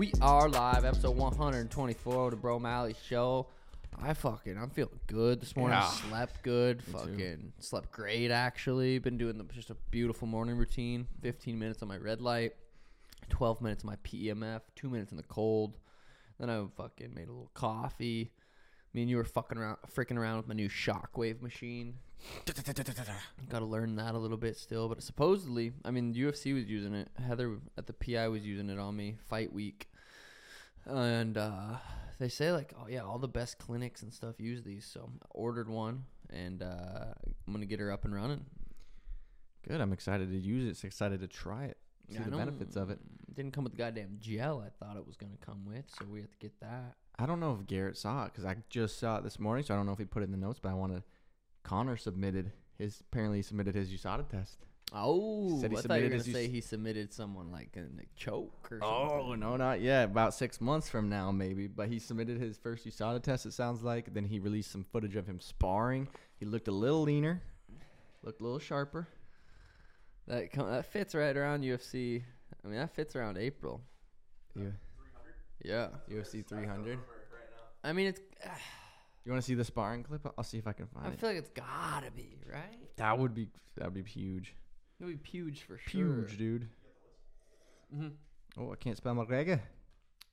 We are live, episode 124 of the Bro Malley Show. I fucking, I'm feeling good this morning. Yeah. Slept good. too. fucking slept great, actually. Been doing the, just a beautiful morning routine. 15 minutes on my red light, 12 minutes on my PEMF, 2 minutes in the cold. Then I fucking made a little coffee. Me and you were fucking around, freaking around with my new shockwave machine. Got to learn that a little bit still, but supposedly, I mean, UFC was using it. Heather at the PI was using it on me fight week, and uh, they say like, oh yeah, all the best clinics and stuff use these. So I ordered one, and uh, I'm gonna get her up and running. Good. I'm excited to use it. So excited to try it. See Yeah, the benefits of it. Didn't come with the goddamn gel I thought it was gonna come with, so we have to get that. I don't know if Garrett saw it because I just saw it this morning, so I don't know if he put it in the notes. But I want to. Conor submitted his. Apparently, he submitted his USADA test. Oh, Said he I thought you were submitted gonna his say he submitted someone like in a choke or oh, something. Oh no, not yet. About six months from now, maybe. But he submitted his first USADA test. It sounds like. Then he released some footage of him sparring. He looked a little leaner, looked a little sharper. That com- that fits right around UFC. I mean, that fits around April. Yeah. Yeah. UFC 300. I mean, it's. You want to see the sparring clip? I'll see if I can find it. I it. feel like it's gotta be right. That would be that would be huge. It would be huge for sure. Huge, dude. hmm Oh, I can't spell McGregor.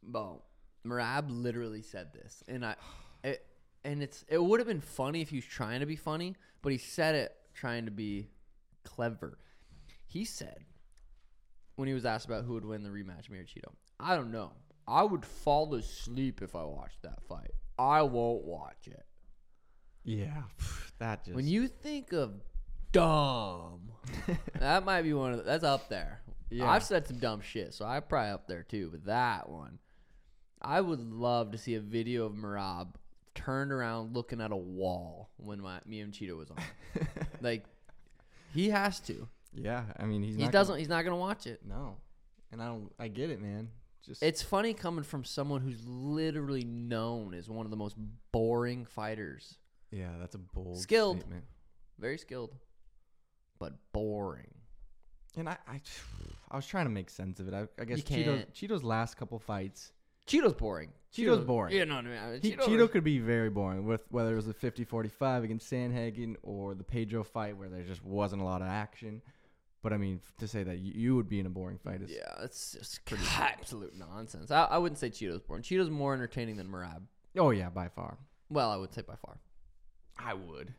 Well, Merab literally said this, and I, it, and it's it would have been funny if he was trying to be funny, but he said it trying to be clever. He said when he was asked about who would win the rematch, Chito, I don't know. I would fall asleep if I watched that fight. I won't watch it. Yeah, that just. When you think of dumb, that might be one of the, that's up there. Yeah. I've said some dumb shit, so I'm probably up there too. But that one, I would love to see a video of Merab turned around looking at a wall when my me and Chito was on. like he has to. yeah, I mean he's he not doesn't. he's not gonna watch it. No, and I don't. I get it, man. Just It's funny coming from someone who's literally known as one of the most boring fighters. yeah, that's a bold Skilled. statement. Very skilled, but boring. And I, I, I was trying to make sense of it. I, I guess You Chito, can't. Chito's last couple fights, Chito's boring. Chito's boring. Yeah, no, no. no he, Chito, Chito could be very boring with whether it was the 50-45 against Sandhagen or the Pedro fight where there just wasn't a lot of action. But I mean, to say that you, you would be in a boring fight is Yeah, it's just absolute nonsense. I, I wouldn't say Chito's boring. Chito's more entertaining than Merab. oh yeah, by far. Well, I would say by far. I would.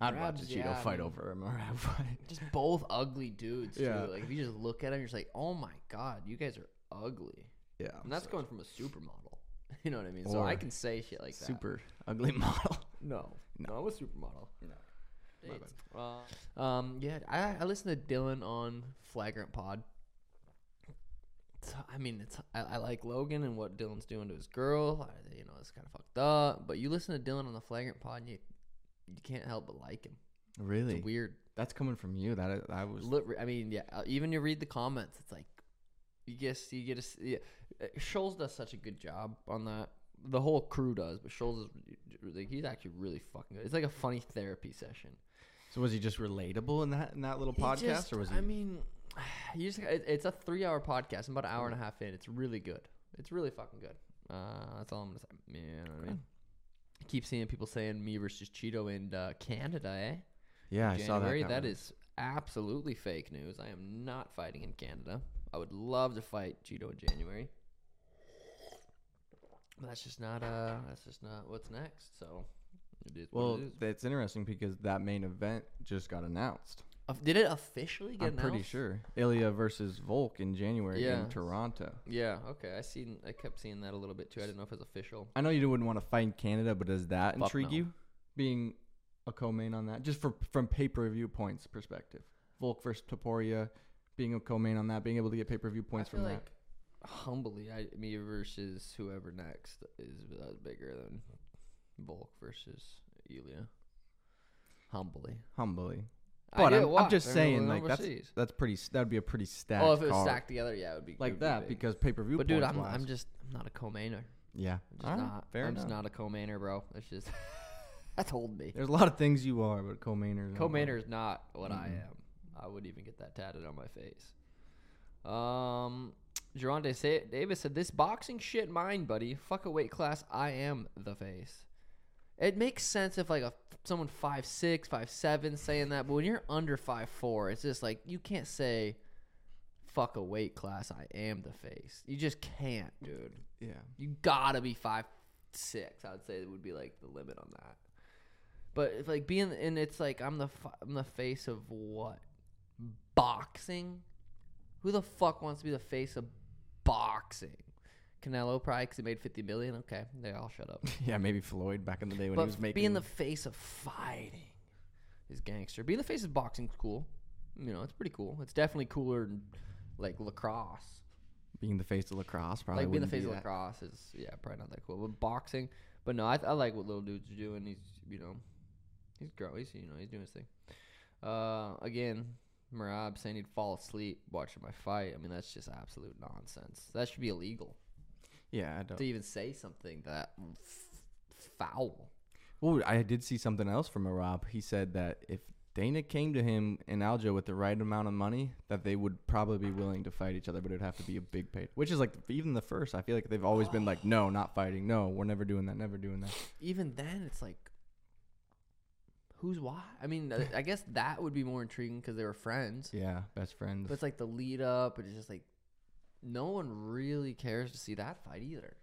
I'd watch a Chito yeah, I fight mean- over a Merab fight. Just both ugly dudes, too. Yeah. Like, if you just look at them, you're just like, oh my God, you guys are ugly. Yeah, And that's going from a supermodel. You know what I mean? so I can say shit like that. super ugly model. No. No, I'm a supermodel. No. It's- uh, um, yeah, I, I listened to Dillon on Flagrant Pod. It's- I mean, it's I, I like Logan and what Dillon's doing to his girl. I, you know, it's kind of fucked up. But you listen to Dillon on the Flagrant Pod, and you you can't help but like him. Really? It's weird. That's coming from you. That I, I was. Look, I mean, yeah. uh, Even you read the comments, it's like you guess you get a. yeah. uh, Schulz does such a good job on that. The whole crew does, but Schulz is like he's actually really fucking good. It's like a funny therapy session. So was he just relatable in that in that little He podcast, just- or was he? I mean, you just it's a three-hour podcast. I'm about an hour and a half in. It's really good. It's really fucking good. Uh, that's all I'm gonna say. Yeah, you know I mean. Keep seeing people saying me versus Chito in uh, Canada, eh? yeah, I saw that. January. That, is absolutely fake news. I am not fighting in Canada. I would love to fight Chito in January. But that's just not uh that's just not what's next. So it is Well, it is. that's interesting because that main event just got announced. Did it officially get I'm pretty sure Ilia versus Volk in January Yeah. in Toronto. Yeah, okay. I seen I kept seeing that a little bit too. I didn't know if it was official. I know you wouldn't want to fight in Canada, but does that Fuck intrigue no. you? Being a co-main on that, just for from pay-per-view points perspective, Volk versus Topuria, being a co-main on that, being able to get pay-per-view points I feel from like humbly, I me versus whoever next is uh, bigger than Volk versus Ilia. Humbly. that, humbly. I But I'm. I'm just saying, like that's overseas. that's pretty. That'd be a pretty stacked. Oh, if it was card. stacked together, yeah, it would be it like would that big. because pay-per-view. But dude, I'm wise. I'm just I'm not a co-mainer. yeah. I'm just Alright, not. fair I'm enough. just not a co-mainer, bro. It's just I told me. There's a lot of things you are, but co-mainers. aren't Co-mainer is not what I Mm-mm. am. I wouldn't even get that tatted on my face. Um, Gervonta Davis said, "This boxing shit, mine, buddy. Fuck a weight class. I am the face." It makes sense if like a someone five six, five seven saying that, but when you're under five four, it's just like you can't say, "Fuck a weight class. I am the face." You just can't, dude. Yeah. You gotta be five six. I would say it would be like the limit on that. But if like being and it's like I'm the I'm the face of what boxing. Who the fuck wants to be the face of boxing? Canelo probably because he made fifty million. Okay, they all shut up. Yeah, maybe Floyd back in the day when but he was making. being the face of fighting is gangster. Being the face of boxing's cool. You know, it's pretty cool. It's definitely cooler than like lacrosse. being the face of lacrosse, probably like being the face be of that- lacrosse is yeah probably not that cool. But boxing, but no, I, I like what little dude's are doing. He's you know, he's growing. He's you know he's doing his thing. Uh, again, Merab saying he'd fall asleep watching my fight. I mean that's just absolute nonsense. That should be illegal Yeah, I don't. to even say something that f- foul. Well, I did see something else from Rob. He said that if Dana came to him and Aljo with the right amount of money, that they would probably be willing to fight each other, but it'd have to be a big pay. Which is like even the first. I feel like they've always been like, no, not fighting. No, we're never doing that. Never doing that. Even then, it's like. Who's why? I mean, uh, I guess that would be more intriguing because they were friends. Yeah, best friends. But it's like the lead up, and it's just like no one really cares to see that fight either.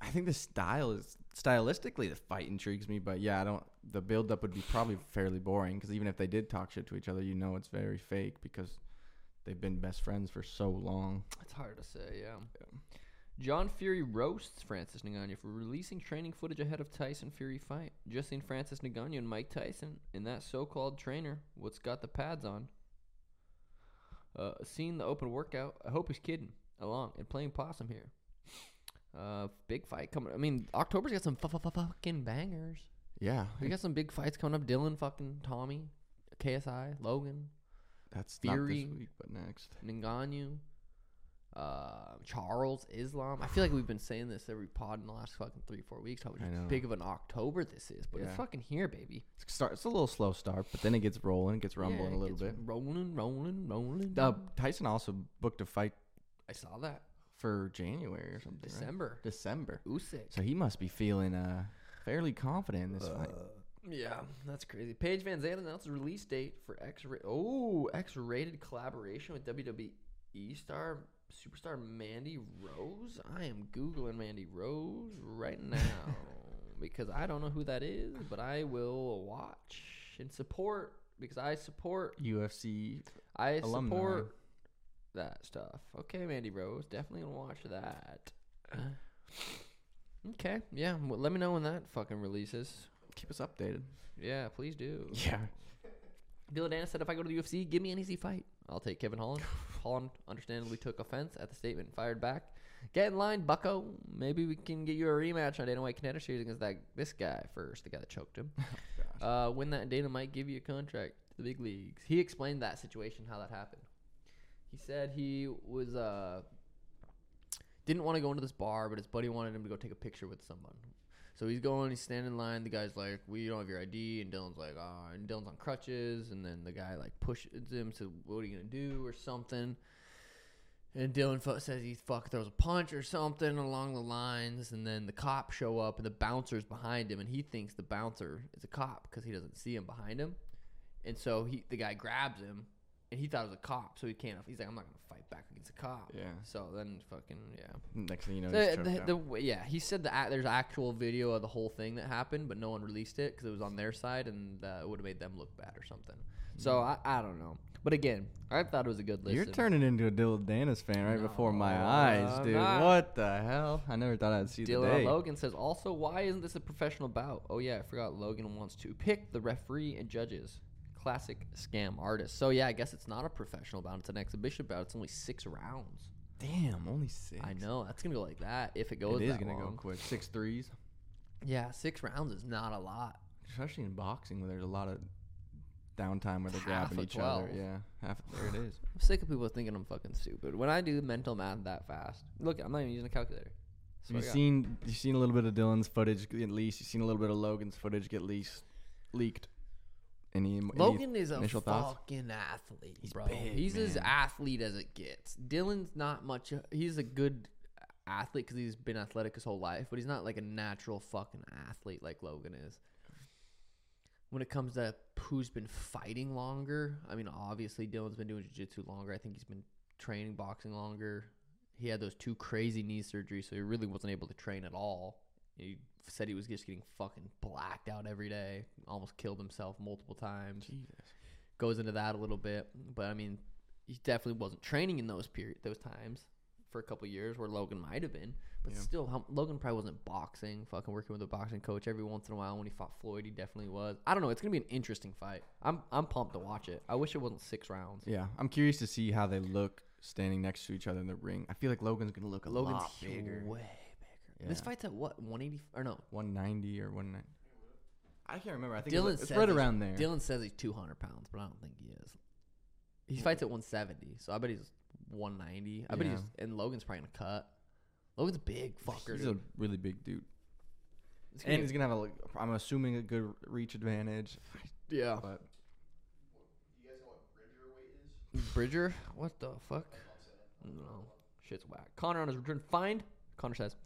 I think the style is stylistically the fight intrigues me, but yeah, I don't. The build up would be probably fairly boring because even if they did talk shit to each other, you know it's very fake because they've been best friends for so long. It's hard to say, yeah. John Fury roasts Francis Ngannou for releasing training footage ahead of Tyson Fury fight. Just seen Francis Ngannou and Mike Tyson and that so-called trainer. What's got the pads on? Uh, seen the open workout. I hope he's kidding along and playing possum here. Uh, big fight coming. I mean, October's got some fu- fu- fu- fucking bangers. Yeah, We got some big fights coming up. Dillon, fucking Tommy, KSI, Logan, that's Fury. not this week, but next. Ngannou, uh, Charles Islam. I feel like we've been saying this every pod in the last fucking three, four weeks. How big of an October this is, but Yeah. it's fucking here, baby. It's start. It's a little slow start, but then it gets rolling, it gets rumbling Yeah, a little bit. rolling, rolling, rolling. Uh, Tyson also booked a fight I saw that for January or something. right? December. December. Usyk. So he must be feeling uh fairly confident in this fight. Yeah, that's crazy. Paige VanZant announced a release date for X. Oh, X-rated collaboration with WWE star superstar Mandy Rose. I am googling Mandy Rose right now because I don't know who that is, but I will watch and support because I support. UFC. I Alumni. support that stuff. Okay, Mandy Rose, definitely gonna watch that. Okay, yeah. Well, let me know when that fucking releases. Keep us updated. Yeah, please do. Yeah. Dillon Danis said, if I go to the UFC, give me an easy fight. I'll take Kevin Holland. Holland understandably took offense at the statement and fired back. Get in line, bucko. Maybe we can get you a rematch on Dana White Contender Series against that this guy first, the guy that choked him. uh, win that, Dana might give you a contract to the big leagues. He explained that situation, how that happened. He said he was uh, didn't want to go into this bar, but his buddy wanted him to go take a picture with someone. So he's going, he's standing in line. The guy's like, "We don't have your ID," and Dillon's like, "Ah," and Dillon's on crutches. And then the guy like pushes him to, "What are you gonna do?" or something. And Dillon fu- says he fuck throws a punch or something along the lines, and then the cops show up and the bouncer's behind him, and he thinks the bouncer is a cop because he doesn't see him behind him, and so he the guy grabs him, and he thought it was a cop, so he can't. He's like, I'm not gonna fight back against a cop. Yeah. So then fucking yeah. Next thing you know, The, the, the, yeah, he said that there's actual video of the whole thing that happened, but no one released it because it was on their side and uh, it would have made them look bad or something. So I, I don't know. But again, I thought it was a good listen. You're turning into a Dillon Danis fan right before my No, eyes, dude. What the hell? I never thought I'd see the Dillon. Logan says also, why isn't this a professional bout? Oh yeah, I forgot. Logan wants to pick the referee and judges. Classic scam artist. So yeah, I guess it's not a professional bout. It's an exhibition bout. It's only six rounds. Damn, only six. I know that's gonna go like that if it goes. It is that gonna go quick. Six threes, Yeah, six rounds is not a lot. especially in boxing where there's a lot of downtime where they're Half grabbing each other. Yeah, half. There it is. I'm sick of people thinking I'm fucking stupid. When I do mental math that fast, look, I'm not even using a calculator. Swear You've seen you've seen a little bit of Dillon's footage get leaked. You've seen a little bit of Logan's footage get leased, leaked. Any, any Logan is a thoughts? fucking athlete, He's bro. big, he's as athlete as it gets. Dillon's not much. He's a good athlete because he's been athletic his whole life, but he's not like a natural fucking athlete like Logan is. When it comes to who's been fighting longer, I mean, obviously Dillon's been doing jiu-jitsu longer. I think he's been training boxing longer. He had those two crazy knee surgeries, so he really wasn't able to train at all. He said he was just getting fucking blacked out every day. Almost killed himself multiple times Jesus. goes into that a little bit. But I mean, he definitely wasn't training in those period those times for a couple years where Logan might have been. But Yeah. still, how, Logan probably wasn't boxing, fucking working with a boxing coach every once in a while. When he fought Floyd, he definitely was. I don't know. It's gonna be an interesting fight. I'm I'm pumped to watch it. I wish it wasn't six rounds. Yeah, I'm curious to see how they look standing next to each other in the ring. I feel like Logan's gonna look a Logan's lot bigger. way bigger. This fight's at what 180 or no? 190 or 190. I can't remember. I think Dillon it's, it's says right around there. Dillon says he's 200 pounds, but I don't think he is. He fights at 170, so I bet he's 190. I bet he's and Logan's probably gonna cut. Logan's a big fucker. He's a really big dude, and he's gonna have a. I'm assuming a good reach advantage, yeah. but You guys know what Bridger weight is? Bridger, what the fuck? No, shit's whack. Conor on his return. Find. Conor says,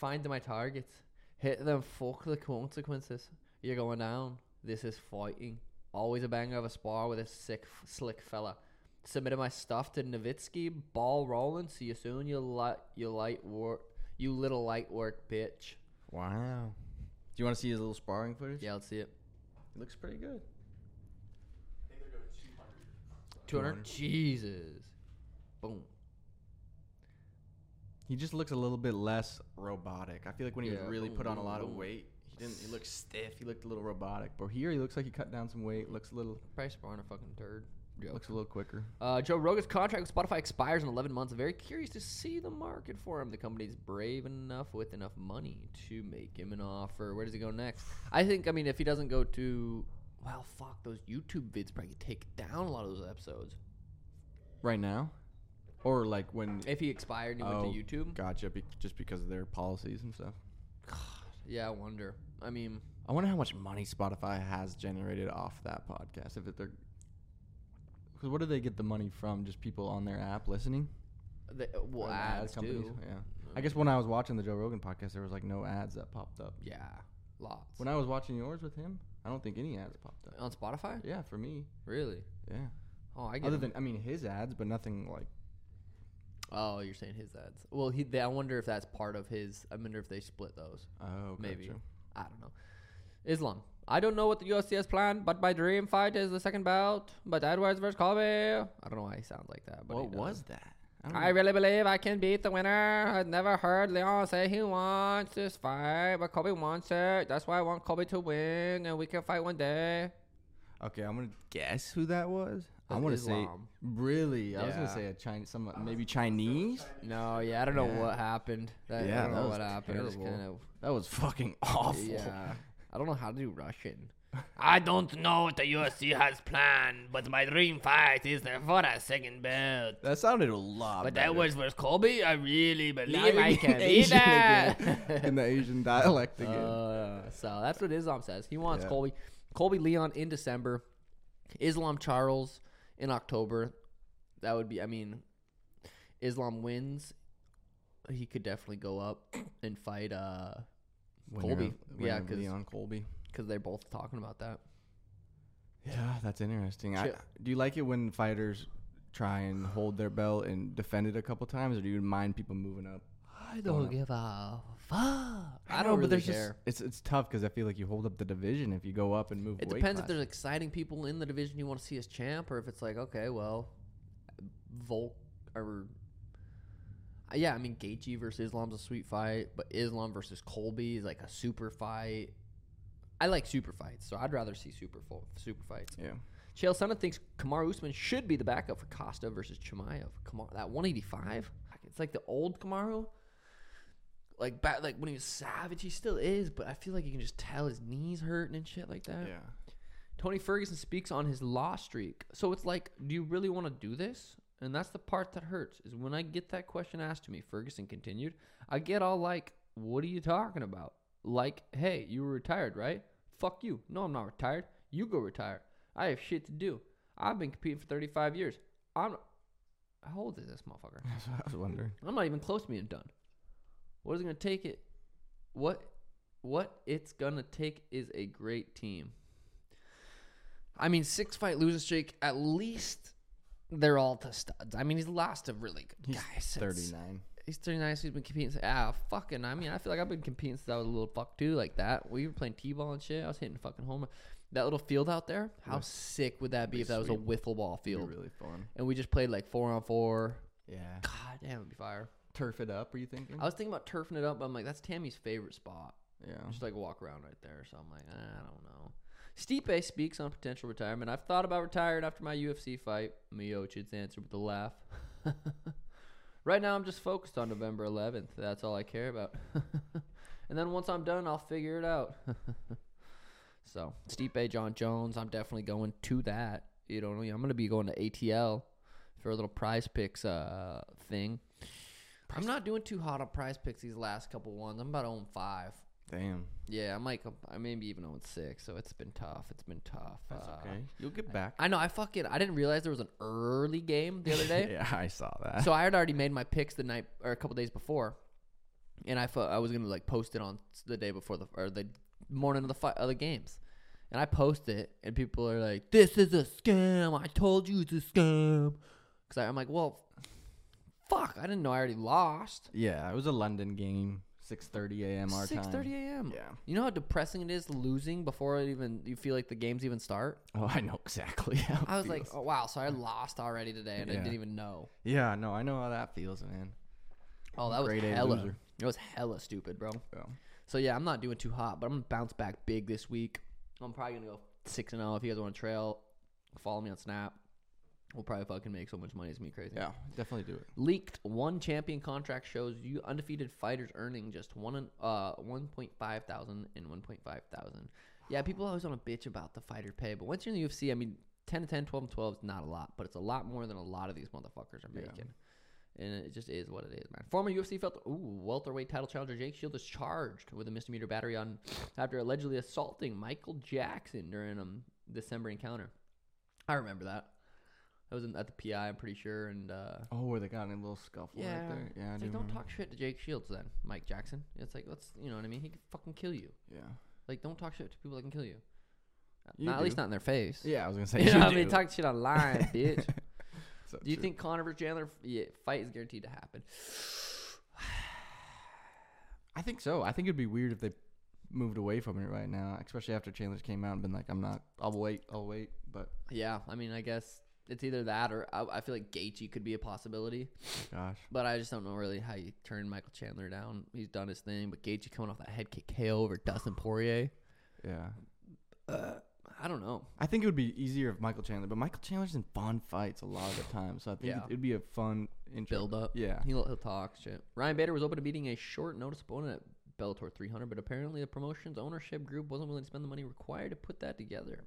find my targets. Hit them. Fuck the consequences. You're going down. This is fighting. Always a banger of a spar with a sick, slick fella. Submitted my stuff to Nowitzki. Ball rolling. See you soon. You light, you light work. You little light work bitch. wow. Do you want to see his little sparring footage? Yeah, let's see it. it looks pretty good. 200. 200. Jesus. Boom. He just looks a little bit less robotic. I feel like when he Yeah, was really put on a lot of weight, he didn't. He looked stiff. He looked a little robotic. But here, he looks like he cut down some weight. Looks a little. Probably sparring a fucking turd. Joke. Looks a little quicker. Uh, Joe Rogan's contract with Spotify expires in 11 months. Very curious to see the market for him. The company's brave enough with enough money to make him an offer. Where does he go next? I think, I mean, if he doesn't go to, well, fuck, those YouTube vids probably take down a lot of those episodes. Right now, or like when. If he expired and he Oh, went to oh, YouTube, Gotcha. Be, just because of their policies and stuff. yeah, I wonder. I mean, I wonder how much money Spotify has generated off that podcast. If they're, because what do they get the money from? Just people on their app listening. the, uh, well, Or the ads companies? too. Yeah. I guess when I was watching the Joe Rogan podcast, there was like no ads that popped up. Yeah, lots. When I was watching yours with him, I don't think any ads popped up. On Spotify? Yeah, for me. Really? Yeah. Oh, I get Other 'em. than I mean his ads, but nothing like. Oh, you're saying his ads. Well, he. They, I wonder if that's part of his. I wonder if they split those. Oh, Maybe. gotcha. I don't know. Islam. I don't know what the UFC has planned, but my dream fight is the second bout. But Edwards versus Colby. I don't know why he sounds like that. But What was that? I I really believe I can beat the winner. I've never heard Leon say he wants this fight, but Colby wants it. That's why I want Colby to win, and we can fight one day. Okay, I'm gonna guess who that was. I want to say really. I was gonna Yeah. say a Chinese, some maybe Chinese. No, yeah, I don't know Yeah. what happened. That, Yeah, I don't that know was what happened. Terrible. kind of That was fucking awful. Yeah. I don't know how to do Russian. I don't know what the UFC has planned, but my dream fight is for a second belt. That sounded a lot. But better. that was versus Colby. I really Now believe you're I being can Asian that. again. in the Asian dialect again. Uh, so that's what Islam says. He wants Yeah. Colby. Colby Leon in December. Islam Charles in October. That would be. I mean, Islam wins. He could definitely go up and fight. Uh, Winner Colby. Yeah, winner of 'cause- Leon Colby. because they're both talking about that. Yeah, that's interesting. I, do you like it when fighters try and hold their belt and defend it a couple times, or do you mind people moving up? I Going up. give a fuck. I I don't but really there's care. just it's it's tough because I feel like you hold up the division if you go up and move. It weight depends if there's exciting people in the division you want to see as champ, or if it's like, okay, well, Volk or uh, yeah, I mean Gaethje versus Islam's a sweet fight, but Islam versus Colby is like a super fight. I like super fights, so I'd rather see super fo- super fights. Yeah. Chael Sonnen thinks Kamar Usman should be the backup for Costa versus Chimaev. Kamar, that 185, it's like the old Kamaru. Like back, like when he was savage, he still is, but I feel like you can just tell his knees hurting and shit like that. Yeah. Tony Ferguson speaks on his loss streak. So it's like, do you really want to do this? And that's the part that hurts is when I get that question asked to me, Ferguson continued, I get all like, what are you talking about? Like, hey, you were retired, right? Fuck you. No, I'm not retired. You go retire. I have shit to do. I've been competing for 35 years. I'm. How old is this motherfucker? That's what I was wondering. I'm not even close to being done. What is it gonna take? It. What? What it's gonna take is a great team. I mean, six fight losing streak. At least they're all to studs. I mean, he's lost a really good He's guys. It's- 39. He's 39, so he's been competing. Since, ah, fucking. I mean, I feel like I've been competing since I was a little fuck too, like that. We were playing t-ball and shit. I was hitting fucking home. That little field out there. How Yeah. sick would that be Be if that was a sweet. wiffle ball Be field really fun. and we just played like four on four? Yeah. God damn, it'd be fire. Turf it up, are you thinking? I was thinking about turfing it up, but I'm like, that's Tammy's favorite spot. yeah. Just like walk around right there. So I'm like, eh, I don't know. Stipe speaks on potential retirement. I've thought about retiring after my UFC fight. Miocic's answered with a laugh. right now, I'm just focused on November 11th. That's all I care about. and then once I'm done, I'll figure it out. so Stipe, Jon Jones, I'm definitely going to that. You know, I'm going to be going to ATL for a little PrizePicks uh, thing. I'm not doing too hot on PrizePicks these last couple ones. I'm about 0 5. Damn. Yeah, I'm like I maybe even 0 6, so it's been tough. It's been tough. That's Uh, okay. You'll get back. I know. I fucking I didn't realize there was an early game the other day. yeah, I saw that. So I had already made my picks the night or a couple days before, and I thought I was gonna like post it on the day before the or the morning of the fi- of the games, and I post it, and people are like, "This is a scam! I told you it's a scam." Because I'm like, well, fuck! I didn't know I already lost. yeah, it was a London game, 6:30 a.m. our Six time. thirty a.m. Yeah. You know how depressing it is losing before it even you feel like the games even start. Oh, I know exactly how. I was like, oh wow, so I lost already today, and I Yeah. didn't even know. yeah, no, I know how that feels, man. Oh, that was Grade A hella. loser. It was hella stupid, bro. Yeah. So yeah, I'm not doing too hot, but I'm gonna bounce back big this week. I'm probably gonna go six and zero. If you guys want to trail, follow me on Snap. We'll probably fucking make so much money. It's gonna be crazy. Yeah, definitely do it. Leaked one champion contract shows you undefeated fighters earning just one and- uh one point five thousand and one point five thousand. Yeah, people always want to bitch about the fighter pay, but once you're in the UFC, I mean, ten to 10, 12 and twelve is not a lot, but it's a lot more than a lot of these motherfuckers are Yeah. making. And it just is what it is, man. Former UFC felt ooh welterweight title challenger Jake Shield is charged with a misdemeanor battery on after allegedly assaulting Michael Jackson during a um, December encounter. I remember that. I was in, at the PI, I'm pretty sure, and uh, Oh, where they got in a little scuffle yeah, right there. Yeah, it's do like don't talk shit to Jake Shields then, Mike Jackson. It's like let's you know what I mean. He could fucking kill you. Yeah. Like don't talk shit to people that can kill you. You not, at least not in their face. Yeah, I was gonna say. You know you what I mean? do. Talk shit online, bitch. So Do you true. think Conor versus Chandler yeah, fight is guaranteed to happen? I think so. I think it'd be weird if they moved away from it right now, especially after Chandler's came out and been like, "I'm not. I'll wait. I'll wait." But Yeah, I mean, I guess it's either that or I, I feel like Gaethje could be a possibility, gosh, but I just don't know really how you turn Michael Chandler down. He's done his thing, but Gaethje coming off that head kick KO over Dustin Poirier, yeah. uh, I don't know. I think it would be easier if Michael Chandler, but Michael Chandler's in fun fights a lot of the time, so I think Yeah. it, it'd be a fun intro. Build up. Yeah. He'll, he'll talk shit. Ryan Bader was open to beating a short notice opponent at Bellator 300, but apparently the promotion's ownership group wasn't willing to spend the money required to put that together.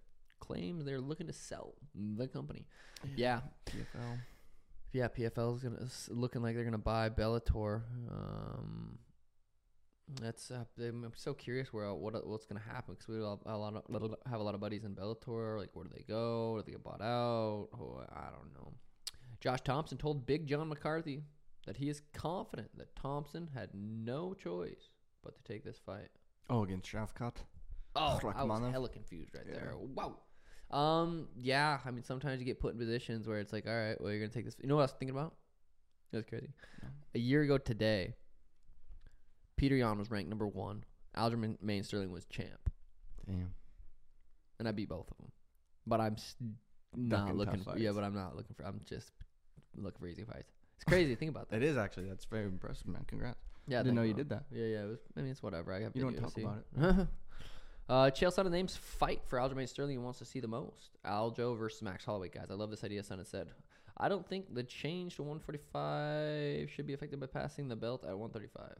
Claims they're looking to sell the company. Yeah, PFL. yeah. PFL is gonna is looking like they're gonna buy Bellator. Um, that's uh, I'm so curious where what what's gonna happen because we have a lot of have a lot of buddies in Bellator. Like where do they go? Do they get bought out? Oh, I don't know. Josh Thompson told Big John McCarthy that he is confident that Thompson had no choice but to take this fight. Oh, against Shavkat. Oh, I was hella confused right Yeah. there. Wow. Um, yeah, I mean, sometimes you get put in positions where it's like, all right, well, you're gonna take this. You know what I was thinking about? It was crazy. No. A year ago today, Petr Yan was ranked number one. Aljamain Main Sterling was champ, Damn. and I beat both of them. But I'm s- not Ducking looking. For, yeah, but I'm not looking for. I'm just looking for easy fights. It's crazy. Think about that. It is actually. That's very impressive, man. Congrats. Yeah, I didn't know you did that. Yeah, yeah. It was, I mean, it's whatever. I have You don't talk about it. uh, Chael Sonnen names fight for Aljamain Sterling and wants to see the most. Aljo versus Max Holloway, guys. I love this idea. Sonnen said, "I don't think the change to 145 should be affected by passing the belt at 135."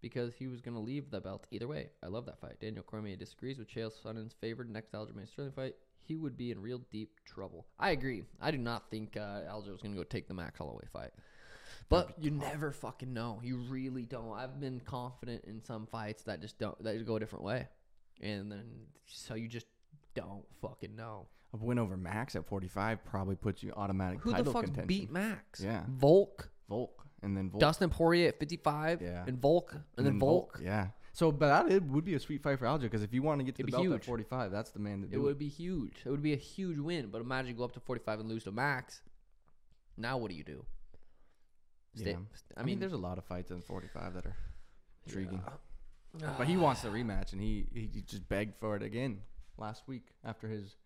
Because he was going to leave the belt either way. I love that fight. Daniel Cormier disagrees with Chael Sonnen's favored next Aljamain Sterling fight. He would be in real deep trouble. I agree. I do not think uh, Aljo is going to go take the Max Holloway fight. But you never fucking know. You really don't. I've been confident in some fights that just don't that go a different way, and then so you just don't fucking know. a win over Max at 45 probably puts you automatic Who the fuck contention. beat Max? Yeah. Volk, Volk and then Volk. Dustin Poirier at 55, Yeah. and Volk, and, then Volk. Yeah. So, but that it would be a sweet fight for Aljo because if you want to get to It'd the belt huge. at 45, that's the man to do It would be huge. It would be a huge win. But imagine you go up to 45 and lose to Max. Now what do you do? Stay- Yeah. I I mean, mean, there's a lot of fights in 45 that are intriguing. yeah. But he wants the rematch, and he, he just begged for it again last week after his.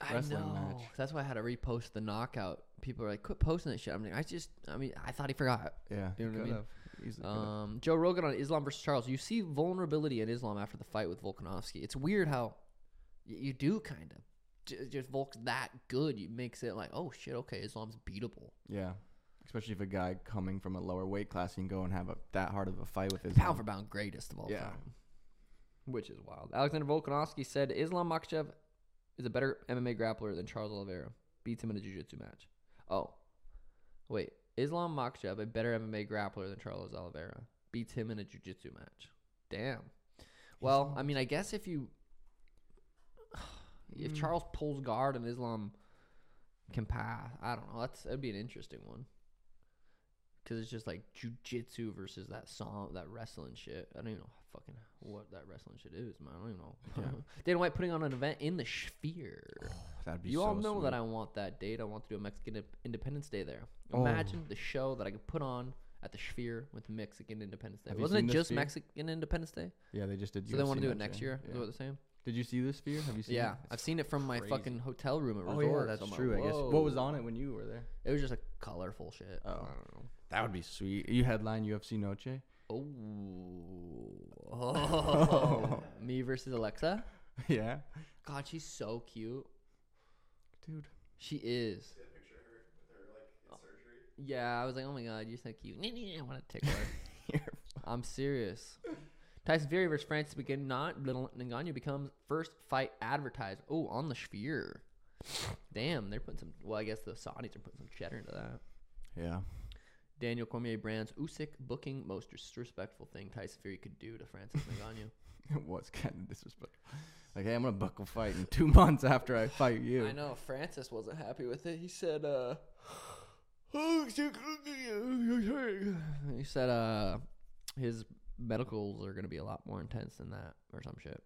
I wrestling know. match. That's why I had to repost the knockout. People are like, quit posting that shit. I'm like, I just, I mean, I thought he forgot. Yeah, You know what I mean? could've. Easily could've. Um, Joe Rogan on Islam versus Charles. You see vulnerability in Islam after the fight with Volkanovski. It's weird how y- you do kind of. J- Just Volk's that good. You makes it like, oh shit, okay, Islam's beatable. yeah, especially if a guy coming from a lower weight class can go and have a, that hard of a fight with his Pound for pound greatest of all Yeah. time. Which is wild. Alexander Volkanovski said Islam Makhachev is a better MMA grappler than Charles Oliveira. Beats him in a jiu-jitsu match. Oh. Wait. Islam Makhachev, a better MMA grappler than Charles Oliveira. Beats him in a jiu-jitsu match. Damn. Well, I mean, I guess if you if Mm. Charles pulls guard and Islam can pass, I don't know. That's that'd be an interesting one. Cause it's just like jujitsu versus that song, that wrestling shit. I don't even know fucking what that wrestling shit is, man. I don't even know. Yeah. Dana White putting on an event in the Sphere. Oh, that'd be You all so know that. I want that date. I want to do a Mexican Independence Day there. Oh. Imagine the show that I could put on at the Sphere with Mexican Independence Day. Have Wasn't it just? Mexican Independence Day? Yeah, they just did. So they want to do it next yeah. year. Yeah. Do it the same. Did you see this sphere? Have you seen? Yeah, it? I've seen it from my crazy. fucking hotel room at resort. Oh yeah, that's I'm true. like, I guess. What was on it when you were there? It was just a colorful shit. Oh. I don't know. That would be sweet. You headline UFC Noche. Oh. oh. Me versus Alexa. yeah, God, she's so cute. dude. She is. Oh. Yeah, I was like, oh my god, you're so cute. I want to tickle her. I'm serious. Tyson Fury versus Francis begin not Ngannou becomes first fight advertised. Oh, on the sphere. Damn, they're putting some. Well, I guess the Saudis are putting some cheddar into that. Yeah. Daniel Cormier brands Usyk booking most disrespectful thing Tyson Fury could do to Francis Ngannou. It was kind of disrespectful. Like, hey, I'm gonna book a fight in two months after I fight you. I know Francis wasn't happy with it. He said, uh, he said, uh, his medicals are gonna be a lot more intense than that, or some shit.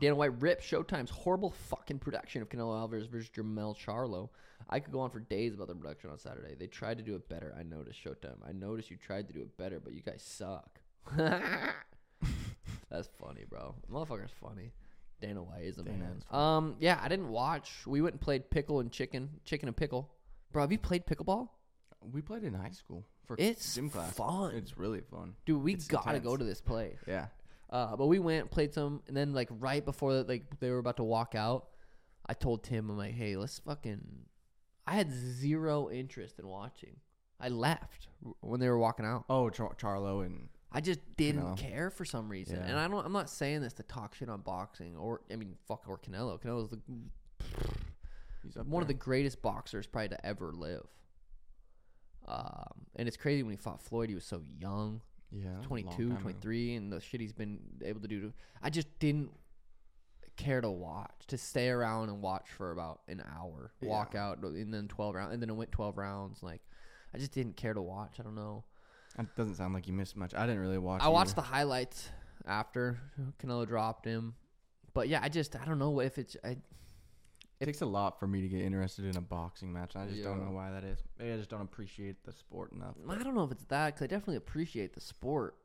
Dana White ripped Showtime's horrible fucking production of Canelo Alvarez versus Jermell Charlo. I could go on for days about the production on Saturday. They tried to do it better. I noticed Showtime. I noticed you tried to do it better, but you guys suck. That's funny, bro. Motherfucker's funny. Dana White is a Dana man. is. Um, yeah, I didn't watch. We went and played pickle and chicken, chicken and pickle. Bro, have you played pickleball? We played in high school for It's gym class. fun. It's really fun. Dude, we It's gotta go intense. to this place. Yeah. Uh, but we went, played some, and then like right before like they were about to walk out, I told Tim, I'm like, hey, let's fucking. I had zero interest in watching. I left when they were walking out. Oh, Char- Charlo and I just didn't care for some reason, Yeah. and I don't. I'm not saying this to talk shit on boxing or I mean, fuck or Canelo. Canelo's the, he's up one of the greatest boxers probably to ever live. Um, and it's crazy when he fought Floyd, he was so young. yeah that was a long 22, time ago. 23, and the shit he's been able to do. To, I just didn't care to watch, to stay around and watch for about an hour, walk Yeah. out, and then 12 rounds, and then it went 12 rounds. Like, I just didn't care to watch. I don't know. It doesn't sound like you missed much. I didn't really watch. I watched either. the highlights after Canelo dropped him, but yeah, I just I don't know if it's I, It takes a lot for me to get interested in a boxing match. I just don't know why that is. Maybe I just don't appreciate the sport enough. I don't know if it's that because I definitely appreciate the sport,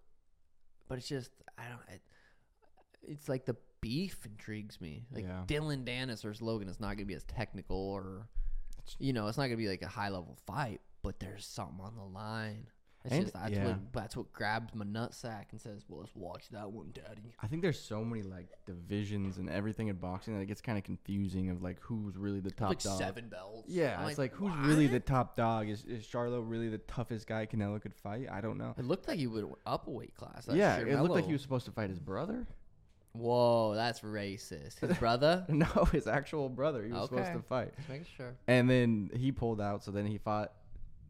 but it's just I don't. I, it's like the beef intrigues me. Like Yeah. Dillon Danis versus Logan is not gonna be as technical or, It's- you know, it's not gonna be like a high level fight, but there's something on the line. It's And- just that's yeah. what that's what grabs my nutsack and says, "Well, let's watch that one, Daddy." I think there's so many like divisions and everything in boxing that it gets kind of confusing of like who's really the top like dog. seven belts. Yeah, I'm it's like, who's really the top dog? Is is Charlo really the toughest guy Canelo could fight? I don't know. It looked like he would up a weight class. That's yeah, it looked like he was supposed to fight his brother. Whoa, that's racist. His brother. no, his actual brother. He was supposed to fight, Just making sure. and then he pulled out. So then he fought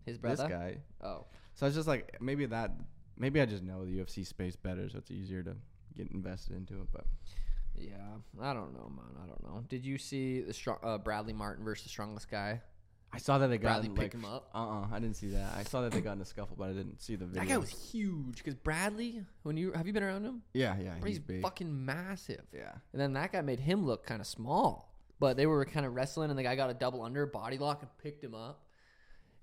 His brother. this guy. Oh. So it's just like maybe that. Maybe I just know the UFC space better, so it's easier to get invested into it. But Yeah, I don't know, man. I don't know. Did you see the strong, uh, Bradley Martin versus the strongest guy? I saw that they got Bradley in, pick like, him up. Uh uh I didn't see that. I saw that they got in a scuffle, but I didn't see the video. That guy was huge. Because Bradley, when you have you been around him? Yeah, yeah, Bro, he's, he's big. fucking massive. yeah, And then that guy made him look kind of small. But they were kind of wrestling, and the guy got a double under body lock and picked him up.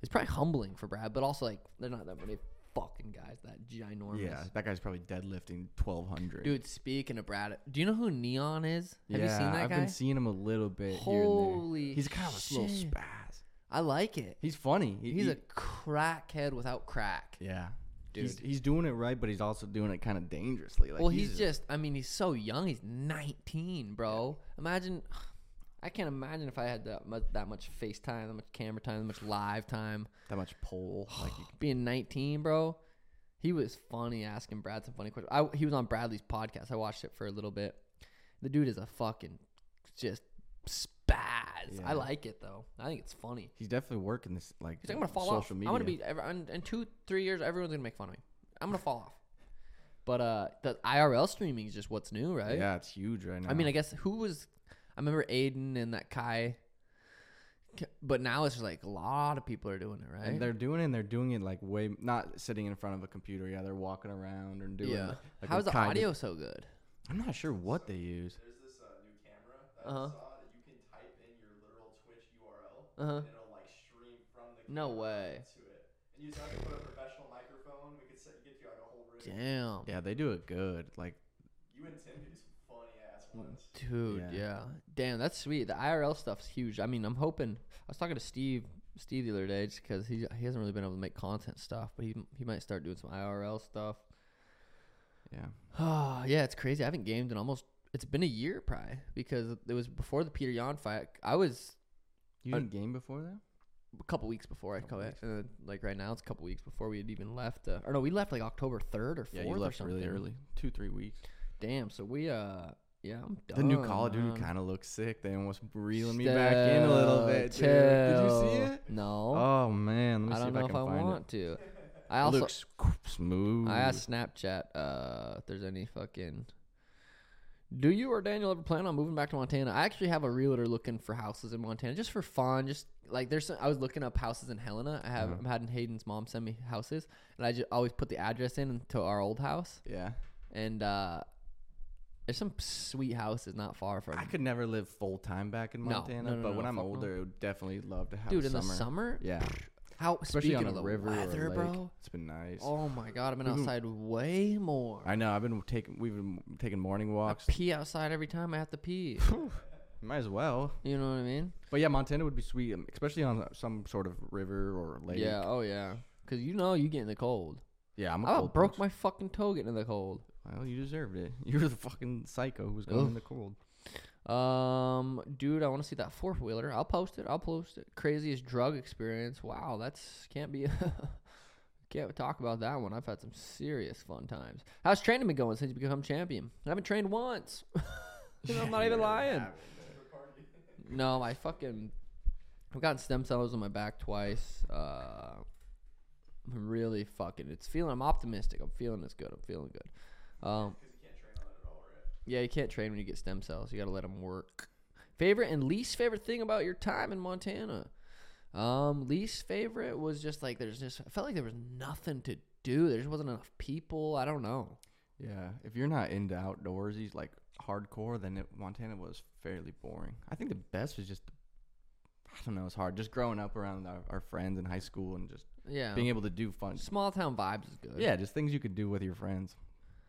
It's probably humbling for Brad, but also like they're not that many fucking guys that ginormous. yeah. That guy's probably deadlifting twelve hundred. Dude, speaking of Brad, do you know who Neon is? Have yeah, you seen that I've guy? been seeing him a little bit here Holy and there. He's kind of a little spaz. I like it. He's funny. He- He's he- a crackhead without crack. yeah. Dude. He's, he's doing it right, but he's also doing it kind of dangerously. Like well, he's, just, I mean, he's so young. He's 19, bro. Imagine, I can't imagine if I had that much, that much FaceTime, that much camera time, that much live time. that much pull. Like you, Being 19, bro, he was funny asking Brad some funny questions. I, he was on Bradley's podcast. I watched it for a little bit. The dude is a fucking just spaz. Yeah. I like it though. I think it's funny. he's definitely working this like He's like, I'm gonna fall social off. media. I'm gonna be in, in two, three years. Everyone's gonna make fun of me. I'm gonna fall off. But uh, the IRL streaming is just what's new, right? Yeah, it's huge right now. I mean, I guess who was? I remember Adin and that Kai. But now it's just like a lot of people are doing it, right? And they're doing it. and They're doing it like way not sitting in front of a computer. Yeah, they're walking around and doing. yeah. Like, like How's the kinda- audio so good? I'm not sure what they use. There's this uh, new camera that Uh-huh. I saw that you can type in your literal Twitch URL Uh huh. and it'll like stream from the No way. to it. And you just have to put a professional microphone. We could set, get you like a whole rig. Damn. Yeah, they do it good. Like You and Tim could do some funny ass ones. Dude, Yeah. yeah. Damn, that's sweet. The IRL stuff's huge. I mean, I'm hoping. I was talking to Steve, Steve the other day, just because he he hasn't really been able to make content stuff, but he he might start doing some IRL stuff. yeah, Oh yeah, it's crazy. I haven't gamed in almost. It's been a year, probably, because it was before the Petr Yan fight. I was you didn't game before that. a couple weeks before I come back. Uh, like right now, it's a couple weeks before we had even left. Uh, or no, we left like October third or Yeah, fourth you or left something. really early, two three weeks. Damn. So we uh yeah, I'm done. The new Call of Duty kind of looks sick. They almost reeling me back in a little bit. Dude. Did you see it? No. Oh man, let me I see don't if know I if can I find want to. I it. also looks smooth. I asked Snapchat uh if there's any fucking Do you or Daniel ever plan on moving back to Montana? I actually have a realtor looking for houses in Montana just for fun. Just like there's some, I was looking up houses in Helena. I have Uh-huh. I'm having Hayden's mom send me houses and I just always put the address in to our old house Yeah, and uh there's some sweet houses not far from I could never live full time back in No, Montana, no, no, but no, when I'm fuck no. older, I would definitely love to have Dude, in the summer? Yeah, How especially speaking on of a the river or a lake. bro. It's been nice. Oh my god, I've been outside way more. I know. I've been taking. We've been taking morning I walks. pee outside every time I have to pee. Might as well. you know what I mean? But yeah, Montana would be sweet, um, especially on some sort of river or lake. Yeah, oh yeah. Cause you know you get in the cold. yeah. I'm a I cold broke punch. my fucking toe getting in the cold. Well, you deserved it. You're the fucking psycho who's going in the cold. Um, dude, I want to see that four wheeler. I'll post it. I'll post it. Craziest drug experience. Wow, that's can't be. can't talk about that one. I've had some serious fun times. How's training been going since you become champion? I haven't trained once. You I'm not even lying. No, my fucking. I've gotten stem cells on my back twice. Uh, I'm really fucking. It's feeling. I'm optimistic. I'm feeling it's good. I'm feeling good. Um, Because you can't train on it at all, right? yeah, you can't train when you get stem cells. You got to let them work. Favorite and least favorite thing about your time in Montana? Um, least favorite was just like there's just I felt like there was nothing to do. There just wasn't enough people. I don't know. Yeah, if you're not into outdoorsy like hardcore, then it, Montana was fairly boring. I think the best was just, I don't know, it's hard. Just growing up around our, our friends in high school and just Yeah, being able to do fun. small town vibes is good. Yeah, just things you could do with your friends.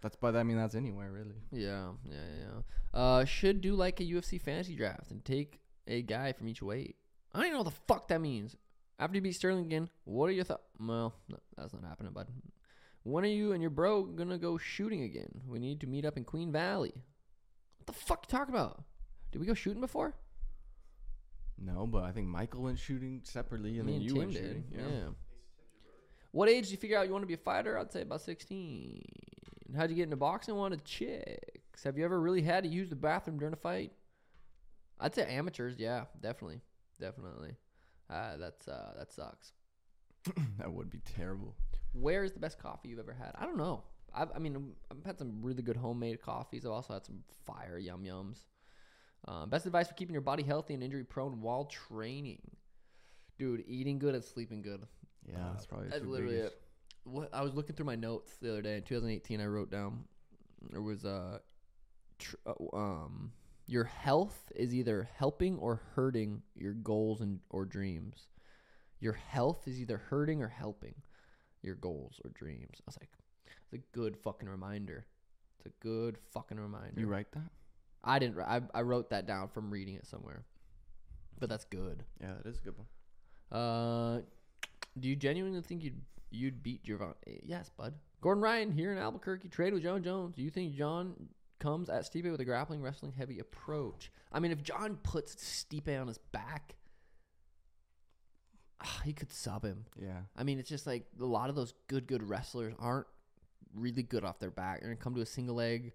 That's but I mean that's anywhere really. Yeah, yeah, yeah. Uh, should do like a UFC fantasy draft and take a guy from each weight. I don't even know what the fuck that means. After you beat Sterling again, what are your thoughts? Well, no, that's not happening, bud. When are you and your bro gonna go shooting again? We need to meet up in Queen Valley. What the fuck you talking about? Did we go shooting before? No, but I think Michael went shooting separately and Me then and you Tim went did. shooting. Yeah. What age do you figure out you want to be a fighter? I'd say about 16. How'd you get into boxing? Wanted chicks. Have you ever really had to use the bathroom during a fight? I'd say amateurs. Yeah, definitely, definitely. Uh, that's uh, that sucks. that would be terrible. Where is the best coffee you've ever had? I don't know. I've, I mean, I've had some really good homemade coffees. I've also had some fire yum yums. Uh, best advice for keeping your body healthy and injury prone while training, dude. Eating good and sleeping good. Yeah, that's probably That's literally biggest. it. What I was looking through my notes the other day in 2018, I wrote down there was uh, tr- uh, um, your health is either helping or hurting your goals and or dreams. Your health is either hurting or helping your goals or dreams. I was like, it's a good fucking reminder. It's a good fucking reminder. You write that? I didn't. I I wrote that down from reading it somewhere, but that's good. Yeah, that is a good one. Uh, do you genuinely think you'd you'd beat Javon? Yes, bud. Gordon Ryan here in Albuquerque trade with Jon Jones. Do you think Jon comes at Stipe with a grappling, wrestling heavy approach? I mean, if Jon puts Stipe on his back, ah, he could sub him. Yeah. I mean, it's just like a lot of those good good wrestlers aren't really good off their back. They're gonna come to a single leg.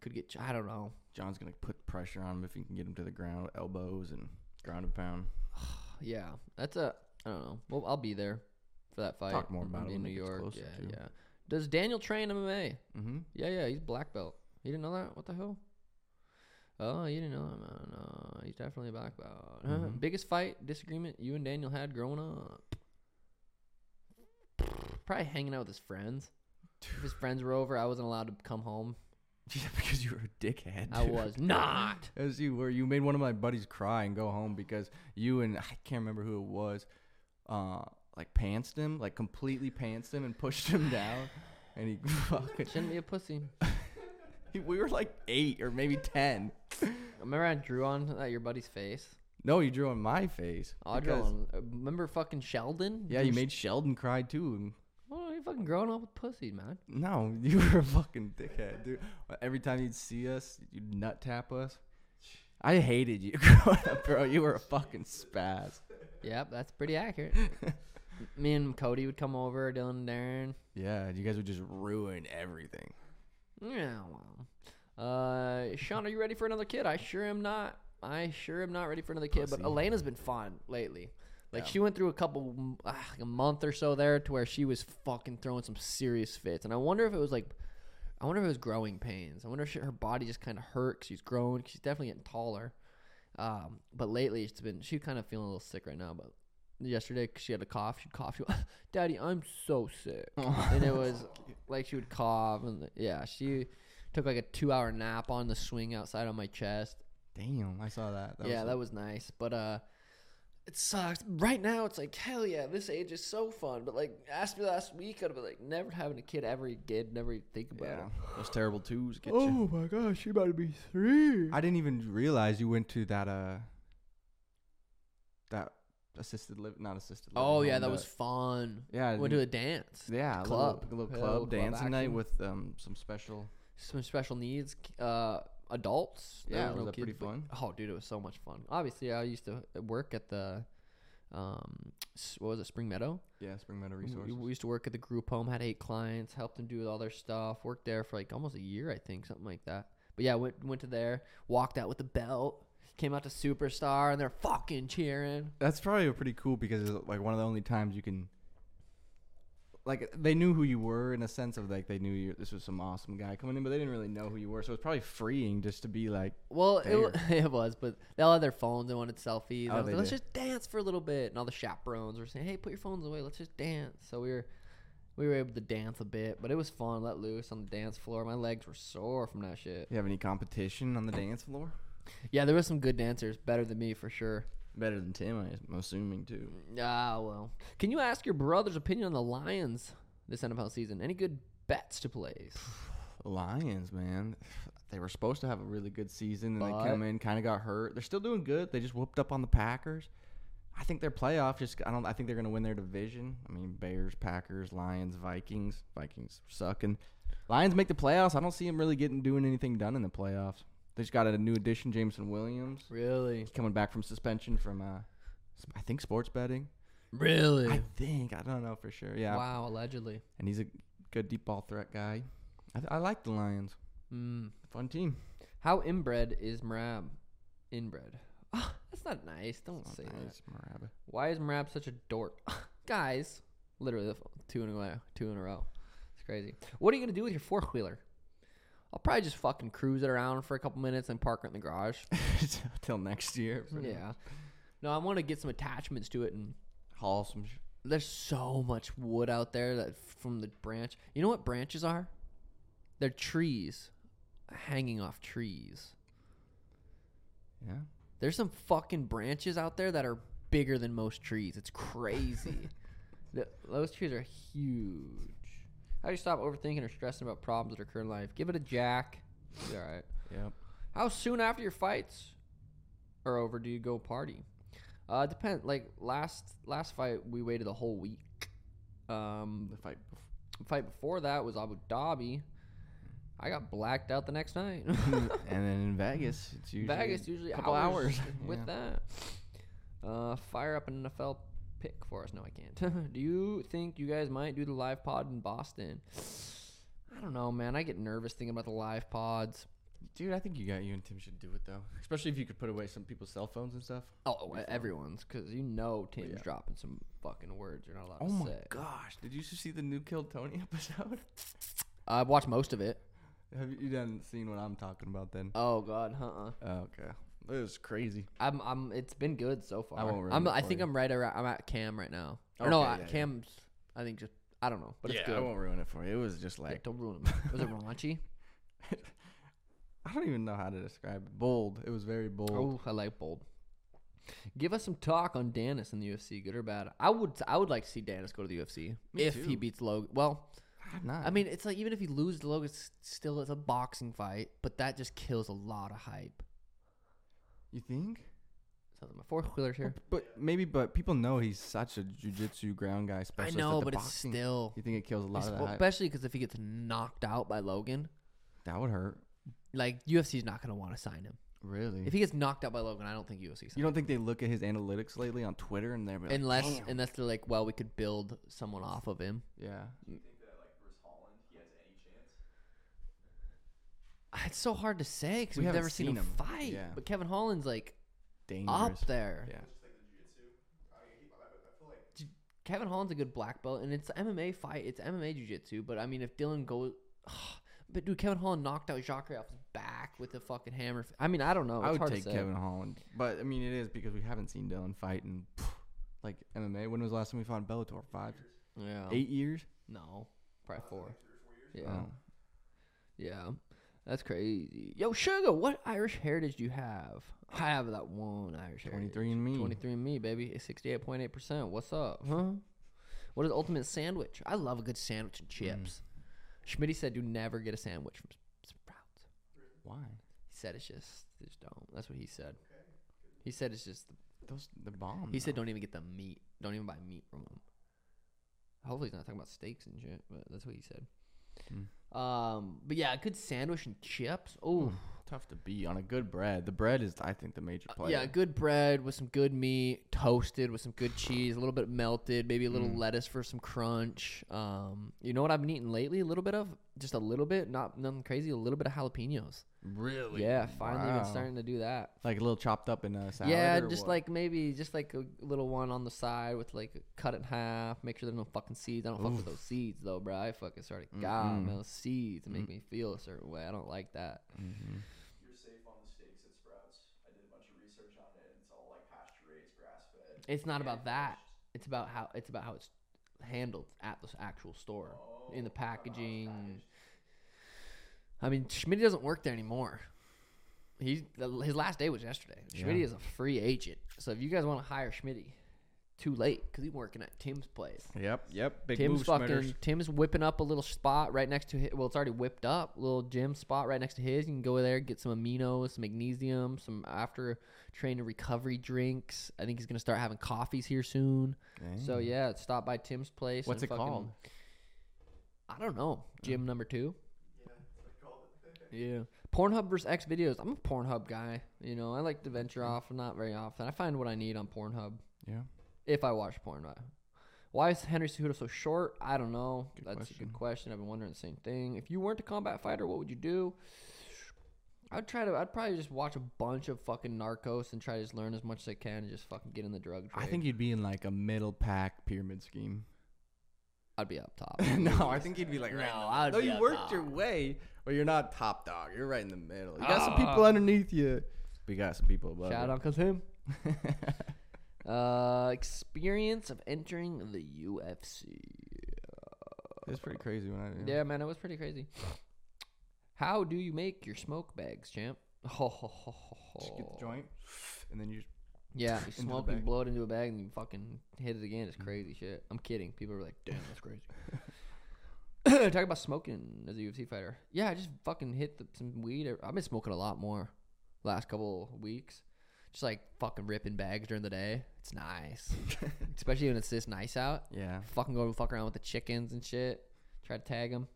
Could get I don't know. Jon's gonna put pressure on him if he can get him to the ground, elbows and ground and pound. Yeah, that's a I don't know. Well, I'll be there for that fight. Talk more about I'll it in New York. yeah, yeah. Does Daniel train MMA? Mm-hmm. Yeah, yeah. He's black belt. You didn't know that? What the hell? Oh, you didn't know that? No, no. He's definitely a black belt. Huh? Mhm. Biggest fight disagreement you and Daniel had growing up? Probably hanging out with his friends. If his friends were over, I wasn't allowed to come home. Yeah, because you were a dickhead. I was not. As you were, you made one of my buddies cry and go home because you and I can't remember who it was, uh, like pantsed him, like completely pantsed him and pushed him down, and he fucking. Shouldn't be a pussy. We were like eight or maybe ten. Remember I drew on uh, your buddy's face? No, you drew on my face. I drew on. uh, Remember fucking Sheldon? Yeah, you made Sheldon cry too. And Oh, you fucking growing up with pussy, man. no, you were a fucking dickhead, dude. Every time you'd see us, you'd nut tap us. I hated you growing up, bro. You were a fucking spaz. Yep, that's pretty accurate. Me and Cody would come over, Dylan and Darren. Yeah, you guys would just ruin everything. Yeah, well. Uh, Sean, are you ready for another kid? I sure am not. I sure am not ready for another kid. But Pussy. Elena's been fun lately. Like Yeah. she went through a couple, ah, like a month or so there, to where she was fucking throwing some serious fits. And I wonder if it was like, I wonder if it was growing pains. I wonder if she, her body just kind of hurt. 'cause she's growing. 'cause she's definitely getting taller. Um, but lately it's been she's kind of feeling a little sick right now. But yesterday 'cause she had a cough. She'd cough. She, went, Daddy, I'm so sick. and it was like she would cough and yeah, she took like a two hour nap on the swing outside on my chest. Damn, I saw that. that yeah, was that was nice. But uh it sucks. Right now it's like hell yeah, this age is so fun. But like asked me last week, I'd be like, never having a kid ever did, never even think about yeah. it. Those terrible twos get you. Oh my gosh, she about to be three. I didn't even realize you went to that uh that assisted live not assisted living Oh yeah, home, that was fun. yeah Went to a dance. yeah a club. little, little Yeah, club little club night with um some special Some special needs uh adults. Yeah was no that pretty kids, but- fun Oh, dude, it was so much fun. Obviously, I used to work at the, um, what was it, Spring Meadow? yeah Spring Meadow We- Resources We used to work at the group home. Had eight clients, helped them do all their stuff. Worked there for like almost a year, I think, something like that. But yeah, went went to there. Walked out with the belt. Came out to Superstar, and they're fucking cheering. that's probably pretty cool because it's like one of the only times you can like they knew who you were in a sense of like they knew you this was some awesome guy coming in but they didn't really know who you were so it's probably freeing just to be like Well, it, it was, but they all had their phones and wanted selfies. Oh, I was like, Let's did. just dance for a little bit, and all the chaperones were saying, "Hey, put your phones away. Let's just dance." So we were, we were able to dance a bit, but it was fun. Let loose on the dance floor. My legs were sore from that shit. you have any competition on the dance floor Yeah, there was some good dancers, better than me for sure. better than Tim I'm assuming too Ah, well. Can you ask your brother's opinion on the Lions this NFL season? Any good bets to place? Lions, man. They were supposed to have a really good season, and But- they come in, kind of got hurt. They're still doing good. They just whooped up on the Packers. I think their playoff just. I don't. I think they're gonna win their division. I mean, Bears, Packers, Lions, Vikings. Vikings sucking. Lions make the playoffs. I don't see them really getting doing anything done in the playoffs. They just got a new addition, Jameson Williams, Really? He's coming back from suspension from. Uh, I think sports betting. Really? I think I don't know for sure. Yeah, Wow, allegedly. and he's a good deep ball threat guy. I, I like the Lions. Mm. Fun team. How inbred is Merab? Inbred. Ah, that's not nice. Don't Not say that. Merab. Why is Merab such a dork? Guys, literally two in a row. Two in a row. It's crazy. What are you gonna do with your four wheeler? I'll probably just fucking cruise it around for a couple minutes and park it in the garage. Till next year. yeah. No, I want to get some attachments to it and Haul some. Sh- there's so much wood out there that from the branch. You know what branches are? They're trees hanging off trees. yeah. There's some fucking branches out there that are bigger than most trees. It's crazy. Th- those trees are huge. How do you stop overthinking or stressing about problems that occur in life? Give it a jack. Be all right. Yep. How soon after your fights are over do you go party? Uh, depend. Like last last fight, we waited a whole week. Um, The fight. the fight before that was Abu Dhabi. I got blacked out the next night. and then in Vegas, it's usually Vegas usually a couple hours, hours. with Yeah. that. Uh, fire up an NFL pick for us. No, I can't. do you think you guys might do the live pod in Boston? I don't know, man. I get nervous thinking about the live pods. Dude, I think you got you and Tim should do it though. Especially if you could put away some people's cell phones and stuff. Oh, Be oh, everyone's because you know Tim's yeah. dropping some fucking words you're not allowed Oh to my gosh! Did you see the new Kill Tony episode? I've watched most of it. Have you done seen what I'm talking about then? Oh God, uh-uh. Oh, okay, it was crazy. I'm, I'm. It's been good so far. I won't ruin I'm. it I for think you. I'm right around. I'm at Cam right now. Or no, Okay, I- yeah, uh, yeah. Cam's. I think just. I don't know, but yeah, it's good. I won't ruin it for you. It was just Yeah, like don't ruin him. Was it raunchy? I don't even know how to describe it. Bold. It was very bold. Oh, I like bold. Give us some talk on Danis in the UFC, good or bad. I would, I would like to see Danis go to the UFC Me if he too. beats Logan. Well, I'm not. I mean, it's like even if he loses to Logan, it's still it's a boxing fight, but that just kills a lot of hype. You think? So my fourth wheeler's here. But maybe, but people know he's such a jujitsu ground guy I specialist. know, that the but it's still, You think it kills a lot of that? hype? especially because if he gets knocked out by Logan, that would hurt. like UFC's not gonna want to sign him. Really? If he gets knocked out by Logan, I don't think UFC. Signs you don't think they look at his analytics lately on Twitter and they're like, unless unless they're like, well, we could build someone off of him. yeah. Do you think that like Bruce Holland, he has any chance? Ah, it's so hard to say because We we have never seen, seen him, him. fight. Yeah. But Kevin Holland's like Dangerous. up there. Yeah. Just like the jiu-jitsu. Oh, I mean, he, I, I feel like Kevin Holland's a good black belt, and it's MMA fight. It's MMA jiu-jitsu. But I mean, if Dillon goes, but dude, Kevin Holland knocked out Jacare off his back with a fucking hammer. I mean, I don't know. It's I would hard take to say. Kevin Holland, but I mean it is because we haven't seen Dillon fight in like MMA. When was the last time we fought in Bellator? Five, Yeah. eight years. No, probably four. three or four years. Yeah. Oh. Yeah. That's crazy. Yo, Suga, what Irish heritage do you have? I have that one Irish heritage. 23 and me. 23 and me, baby. 68.8%. What's up? Huh? What is ultimate sandwich? I love a good sandwich and chips. Schmitty said, "Do never get a sandwich from Sprouts." Why? He said it's just, just don't. That's what he said. He said it's just. Those the bomb. He said though. don't even get the meat. Don't even buy meat from him. Hopefully he's not talking about steaks and shit, but that's what he said. Hmm. Um, but yeah, a good sandwich and chips. Oh, tough to beat on a good bread. The bread is, I think, the major player. Uh, yeah, good bread with some good meat, toasted with some good cheese, a little bit melted, maybe a little Mm. lettuce for some crunch. Um, you know what I've been eating lately? A little bit of, just a little bit, not nothing crazy. A little bit of jalapenos. Really? Yeah, finally Wow. been starting to do that. Like a little chopped up in a salad. yeah, or just what? like maybe just like a little one on the side with like cut it in half. Make sure there's no fucking seeds. I don't fuck with those seeds though, bro. I fucking started God, Mm-mm. man, those seeds make Mm. me feel a certain way. I don't like that. Mm-hmm. You're safe on the steaks at Sprouts. I did a bunch of research on it. and It's all like pasture raised, grass fed. It's not about that. It's about how it's about how it's handled at the actual store in the packaging. I mean, Schmidt doesn't work there anymore. He his last day was yesterday. Schmidt Yeah. is a free agent, so if you guys want to hire Schmidt, too late because he's working at Tim's place. Yep. Yep. Big Tim's move, fucking Schmitters. Tim's whipping up a little spot right next to his. Well, it's already whipped up. Little gym spot right next to his. You can go there, get some aminos, some magnesium, some after training recovery drinks. I think he's gonna start having coffees here soon. So Dang. yeah, stop by Tim's place. What's it fucking- called? I don't know. Gym number two. Yeah, that's what I called it. Yeah. Pornhub versus X videos. I'm a Pornhub guy. You know, I like to venture off, not very often. I find what I need on Pornhub Yeah. if I watch porn. I- Why is Henry Cejudo so short? I don't know. Good That's a good question. I've been wondering the same thing. If you weren't a combat fighter, what would you do? I'd try to. I'd probably just watch a bunch of fucking Narcos and try to just learn as much as I can and just fucking get in the drug trade. I think you'd be in like a middle pack pyramid scheme. I'd be up top. no, I think you'd be like, right No, in the I'd middle. be No, up you worked your way, but you're not top dog. You're right in the middle. You got some Ah. people underneath you. We got some people above. Shout you. out, cause him. Uh, experience of entering the UFC. It's pretty crazy when I. Yeah, man, it was pretty crazy. How do you make your smoke bags, champ? Ho, ho, ho, ho, Just get the joint, and then you. Yeah, you smoke and bag. blow it into a bag and you fucking hit it again. It's crazy shit. I'm kidding. People are like, damn, that's crazy. Talk about smoking as a UFC fighter. Yeah, I just fucking hit the, some weed. I've been smoking a lot more last couple weeks. Just like fucking ripping bags during the day. It's nice. Especially when it's this nice out. Yeah. Fucking go fuck around with the chickens and shit. Try to tag them.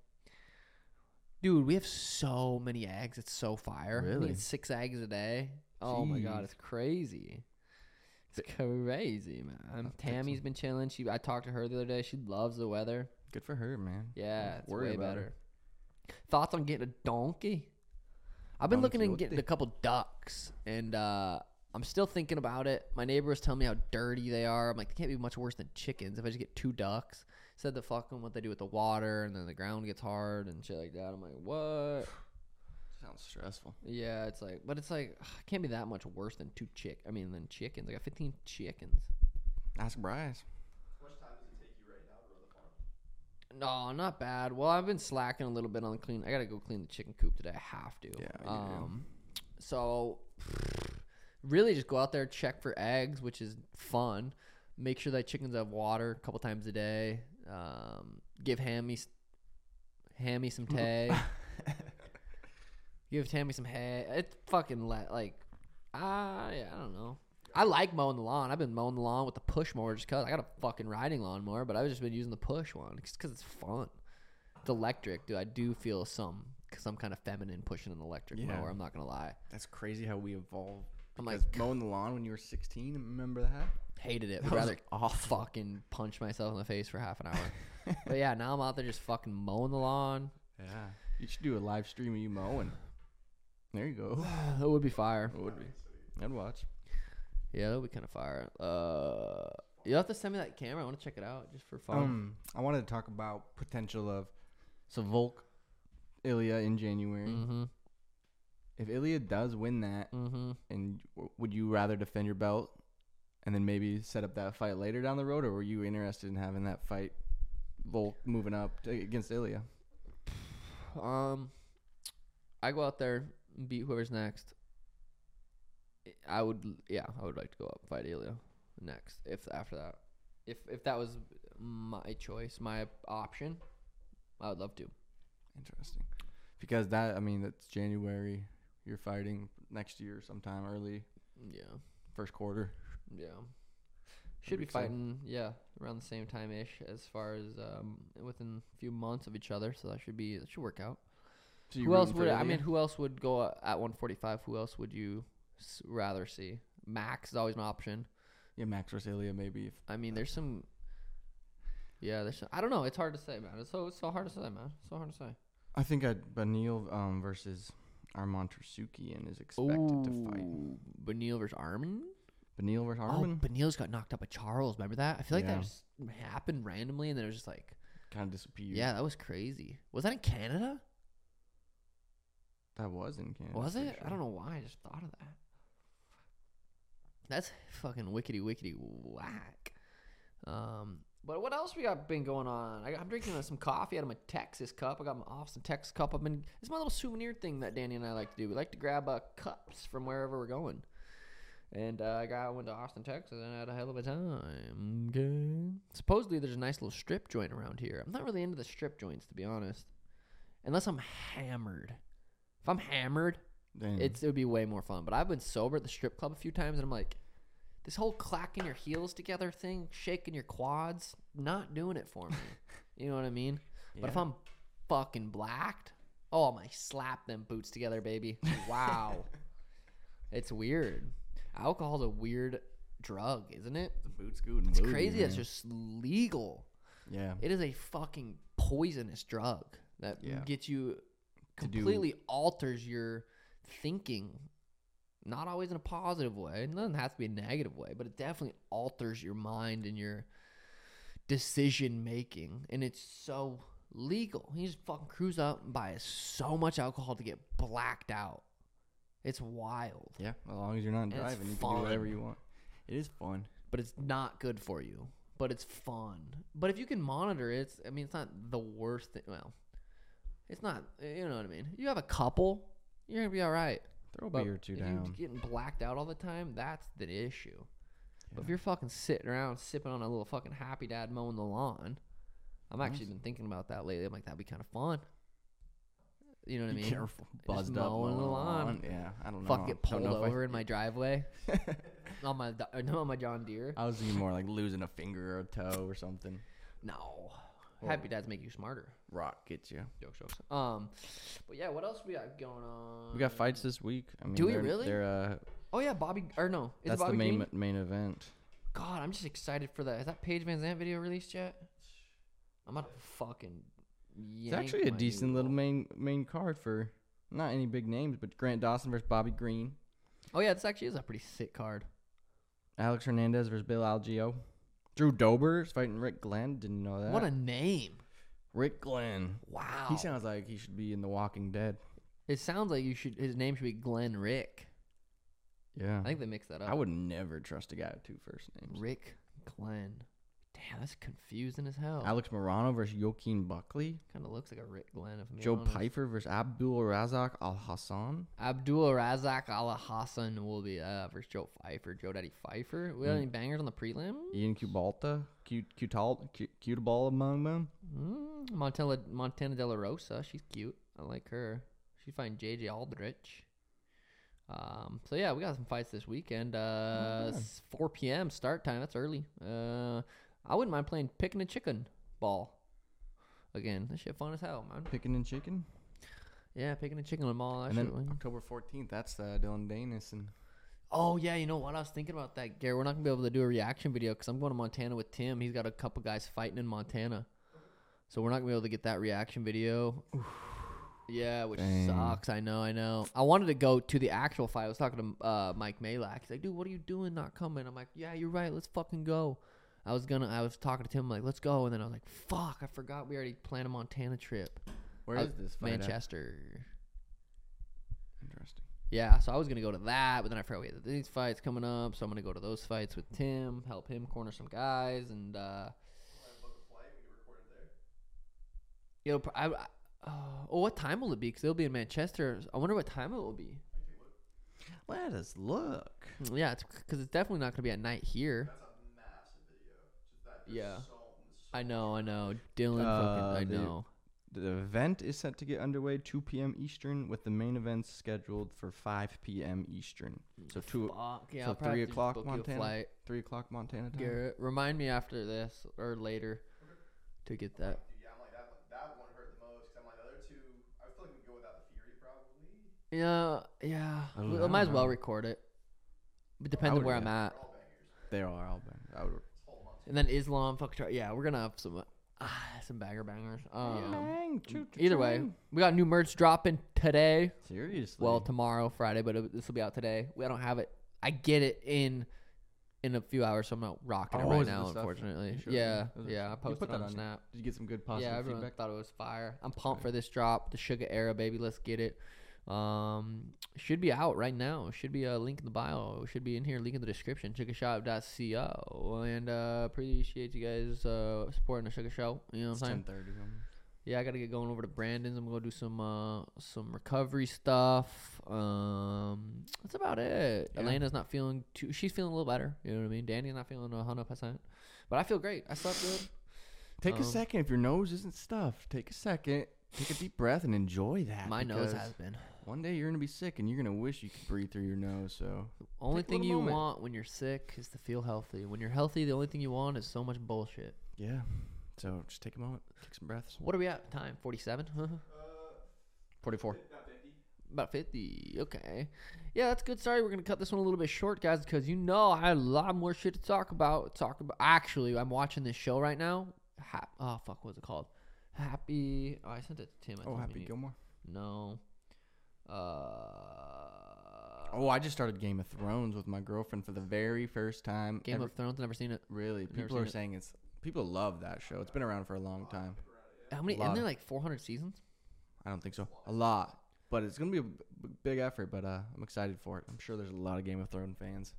Dude, we have so many eggs. It's so fire. Really? six eggs a day. Oh my god, it's crazy. It's crazy, man. Tammy's been chilling. She, I talked to her the other day. She loves the weather. Good for her, man. Yeah, it's worry way about her. Thoughts on getting a donkey? I've been looking Donkey, at getting a couple ducks, and uh, I'm still thinking about it. My neighbor was telling me how dirty they are. I'm like, they can't be much worse than chickens. If I just get two ducks, said the fucking what they do with the water, and then the ground gets hard and shit like that. I'm like, what? Sounds stressful. Yeah, it's like, but it's like, ugh, it can't be that much worse than two chick. I mean, than chickens. I got 15 chickens. Ask Bryce. How much time does it take you right now to run the farm? No, not bad. Well, I've been slacking a little bit on the clean. I gotta go clean the chicken coop today. I have to. Yeah, you do. Um, so really, just go out there, check for eggs, which is fun. Make sure that chickens have water a couple times a day. Um, give Hammy, Hammy some tay. give Tammy some hay. It's fucking la- like, ah, yeah, I don't know. I like mowing the lawn. I've been mowing the lawn with the push mower just cause I got a fucking riding lawnmower, but I've just been using the push one just cause it's fun. It's electric, dude. I do feel some some kind of feminine pushing an electric Yeah. mower. I'm not gonna lie. That's crazy how we evolved. I'm like, mowing the lawn when you were 16. Remember that? hated it. Was rather fucking punch myself in the face for half an hour. but yeah, now I'm out there just fucking mowing the lawn. Yeah. You should do a live stream of you mowing. There you go. That would be fire. It would be. I'd watch. Yeah, that would be kind of fire. Uh, you have to send me that camera. I want to check it out just for fun. Um, I wanted to talk about potential of so Volk, Ilia in January. mm-hmm. If Ilia does win that, Mm-hmm. and w- would you rather defend your belt and then maybe set up that fight later down the road, or were you interested in having that fight, Volk moving up to, against Ilia? Um, I go out there and beat whoever's next. I would, yeah, I would like to go up and fight Ilia next. If after that, if if that was my choice, my option, I would love to. Interesting, because that I mean that's January. You're fighting next year sometime early Yeah, first quarter. yeah. Should be That'd be exciting. fighting, yeah, around the same time ish as far as um within a few months of each other. So that should be that should work out. So who else would I mean? Who else would go at 145? Who else would you rather see? Max is always an option. Yeah, Max versus Ilia maybe. If I mean, there's some. Yeah, there's. Some, I don't know. It's hard to say, man. It's so it's so hard to say, man. It's So hard to say. I think I'd Beneil um, versus Arman Tsarukyan is expected to fight. Beneil versus Arman. Beneil versus Oh, Arman Beneil's got knocked up by Charles. Remember that? I feel like Yeah. that just happened randomly, and then it was just like, kind of disappeared. yeah, that was crazy. Was that in Canada? that was in Canada. Was it? I don't know why. I just thought of that. That's fucking wickety wickety whack. Um, but what else we got been going on? I, I'm drinking some coffee out of my Texas cup. I got my Austin Texas cup. I've been. It's my little souvenir thing that Danny and I like to do. We like to grab uh, cups from wherever we're going. And uh, I got went to Austin, Texas, and I had a hell of a time. Okay. Supposedly, there's a nice little strip joint around here. I'm not really into the strip joints, to be honest. Unless I'm hammered. If I'm hammered, It's it would be way more fun. But I've been sober at the strip club a few times, and I'm like, this whole clacking your heels together thing, shaking your quads, not doing it for me. you know what I mean? But if I'm fucking blacked, oh my, slap them boots together, baby. Wow, it's weird. Alcohol's a weird drug, isn't it? the boots good. It's crazy. It's just legal. yeah. It is a fucking poisonous drug that Yeah. gets you completely alters your thinking. Not always in a positive way. It doesn't have to be a negative way, but it definitely alters your mind and your decision making, and it's so legal. He just fucking cruise up and buys so much alcohol to get blacked out. It's wild, Yeah, as long as you're not it's driving, you can do whatever you want. It is fun. but it's not good for you. But it's fun. But if you can monitor it, it's, I mean, it's not the worst thing. Well, it's not. You know what I mean? You have a couple, you're gonna be all right. Throw a But beer or two if down. you're getting blacked out all the time, that's the issue. But if you're fucking sitting around sipping on a little fucking happy dad mowing the lawn, I'm actually been thinking about that lately. I'm like, that'd be kind of fun. You know what I mean? careful. Just Buzzed up mowing the mowing lawn. Yeah, I don't know. Fuck, get pulled if I- over in my driveway on my no, on my John Deere. I was thinking more like losing a finger or a toe or something. No, happy dads make you smarter. Rock gets you. Jokes, jokes. Um, but yeah, what else we got going on? We got fights this week. I mean, Do we they're, really? They're uh, Oh yeah, Bobby or no? Is that's it Bobby the main Green? main event. God, I'm just excited for that. Is that Paige VanZant video released yet? I'm about to fucking. Yeah. It's actually a decent little main main card for not any big names, but Grant Dawson versus Bobby Green, Oh yeah, this actually is a pretty sick card. Alex Hernandez versus Bill Algeo, Drew Dober is fighting Rick Glenn. Didn't know that. What a name! Rick Glenn. Wow. He sounds like he should be in The Walking Dead. it sounds like you should. His name should be Glenn Rick. Yeah. I think they mixed that up. I would never trust a guy with two first names. Rick Glenn. Damn, that's confusing as hell. Alex Morono versus Joaquin Buckley. Kind of looks like a Rick Glenn. If I'm Joe honest. Pfeiffer versus Abdul Razak Al Hassan. Abdul Razak Alhassan will be uh, versus Joe Pfeiffer. Joe Daddy Pfeiffer. We got Mm. any bangers on the prelim? Ion Cutelaba. Cute, Cutal, cute, cute ball among them. Mm, Montana Montana De La Rosa. She's cute. I like her. She's fighting JJ Aldrich. Um, so yeah, we got some fights this weekend. Uh, s- 4 p.m. start time. That's early. Uh, I wouldn't mind playing picking a chicken ball. Again, this shit fun as hell, man. Picking and chicken. Yeah, picking a chicken ball. That and shit then October 14th, that's uh, Dillon Danis. And Oh yeah, you know what? I was thinking about that, Gary. We're not gonna be able to do a reaction video because I'm going to Montana with Tim. He's got a couple guys fighting in Montana, so we're not gonna be able to get that reaction video. yeah, which Dang. sucks. I know, I know. I wanted to go to the actual fight. I was talking to uh, Mike Majlak. He's like, "Dude, what are you doing? Not coming?" I'm like, "Yeah, you're right. Let's fucking go." I was gonna. I was talking to Tim like, "Let's go," and then I was like, "Fuck! I forgot we already planned a Montana trip. where is this fight? at? Manchester." Interesting. Yeah, so I was gonna go to that, but then I forgot we had these fights coming up, so I'm gonna go to those fights with Tim, help him corner some guys, and uh, book a flight. We can record it there. you know, I, I, uh, oh, what time will it be? Because they'll be in Manchester. I wonder what time it will be. Let us look. Yeah, it's because it's definitely not gonna be at night here. That's a massive video. Just that. there's Yeah. So, so I know, I know, Dylan. Uh, fucking, I the- know. The event is set to get underway 2 p.m. Eastern, with the main events scheduled for 5 p.m. Eastern. So two, Fuck yeah, so three have to just o'clock book you a Montana? 3 o'clock Montana time. Garrett, remind me after this or later to get that. Dude, yeah, I'm like that. One, that one hurt the most. Cause I'm like the other two. I feel like we can go without the Fury probably. Yeah, yeah. We, might as well record it. But depending would where re- I'm at. They're all bangers. Are all. I would. It's whole month. And then Islam, fuck, try- yeah, we're gonna have some, ah, some banger bangers. Um, Bang, choo, choo, either way, choo. we got new merch dropping today. Seriously. Well, tomorrow, Friday, but this will be out today. We I don't have it. I get it in in a few hours, so I'm not rocking it Oh, right is it the now, stuff? unfortunately. Sure? Yeah, Is it- yeah. I you posted put that on on your- Snap. Did you get some good positive yeah, everyone feedback? thought it was fire. I'm pumped Okay. for this drop, the Suga Era, baby. Let's get it. Um, should be out right now. Should be a link in the bio. Should be in here. Link in the description. Sugashop.co. And uh, appreciate you guys uh, supporting the Suga Show. You know what I'm saying? 10:30. Yeah, I gotta get going over to Brandon's. I'm gonna do some uh some recovery stuff. Um, that's about it. Yeah. Elena's not feeling too. She's feeling a little better. You know what I mean? Danny's not feeling hundred percent, but I feel great. I slept good. Take Um, a second if your nose isn't stuffed. Take a second. Take a deep breath and enjoy that. My nose has been. One day you're gonna be sick and you're gonna wish you could breathe through your nose. So the Only Take a thing little you moment. want when you're sick is to feel healthy. When you're healthy, the only thing you want is so much bullshit. yeah. So just take a moment, take some breaths. What are we at? Time forty seven. Uh, Forty-four. about 50. About 50. Okay. Yeah, that's good. Sorry, we're going to cut this one a little bit short, guys, because you know I had a lot more shit to talk about. Talk about. Actually, I'm watching this show right now. Ha- oh, fuck. What was it called? Happy. Oh, I sent it to Tim. I Oh, told him Happy you- Gilmore. No. Uh. Oh, I just started Game of Thrones with my girlfriend for the very first time. Game ever. of Thrones. Never seen it. really never people are it. saying it's People love that show. It's been around for a long time. How many? Isn't there like 400 seasons? I don't think so. A lot, but it's gonna be a b- big effort. But uh, I'm excited for it. I'm sure there's a lot of Game of Thrones fans.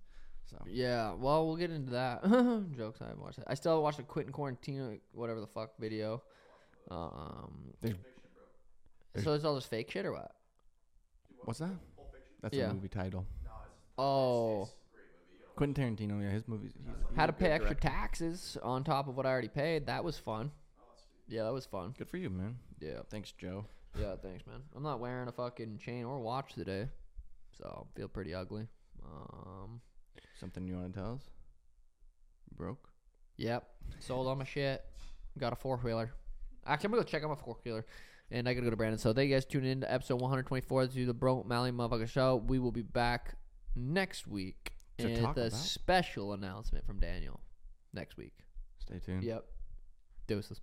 So Yeah. Well, we'll get into that. Jokes. I haven't watched it. I still watched the Quentin Quarantino, whatever the fuck video. Um. There's- So it's all this fake shit or what? What's that? That's Yeah. a movie title. Oh. Quentin Tarantino. Yeah, his movies. He's, he's a to good pay extra director. taxes on top of what I already paid. That was fun. Yeah, that was fun. Good for you, man. Yeah. Thanks, Joe. Yeah, thanks, man. I'm not wearing a fucking chain or watch today, so I feel pretty ugly. Um, Something you want to tell us? Broke. yep, sold all my shit. Got a four wheeler. Actually, I'm gonna go check out my four wheeler, and I gotta go to Brandon. So thank you guys tuning in to episode 124 to the Bro Mally Motherfucker Show. We will be back next week To with talk a about? special announcement from Daniel next week. Stay tuned. Yep, deuces.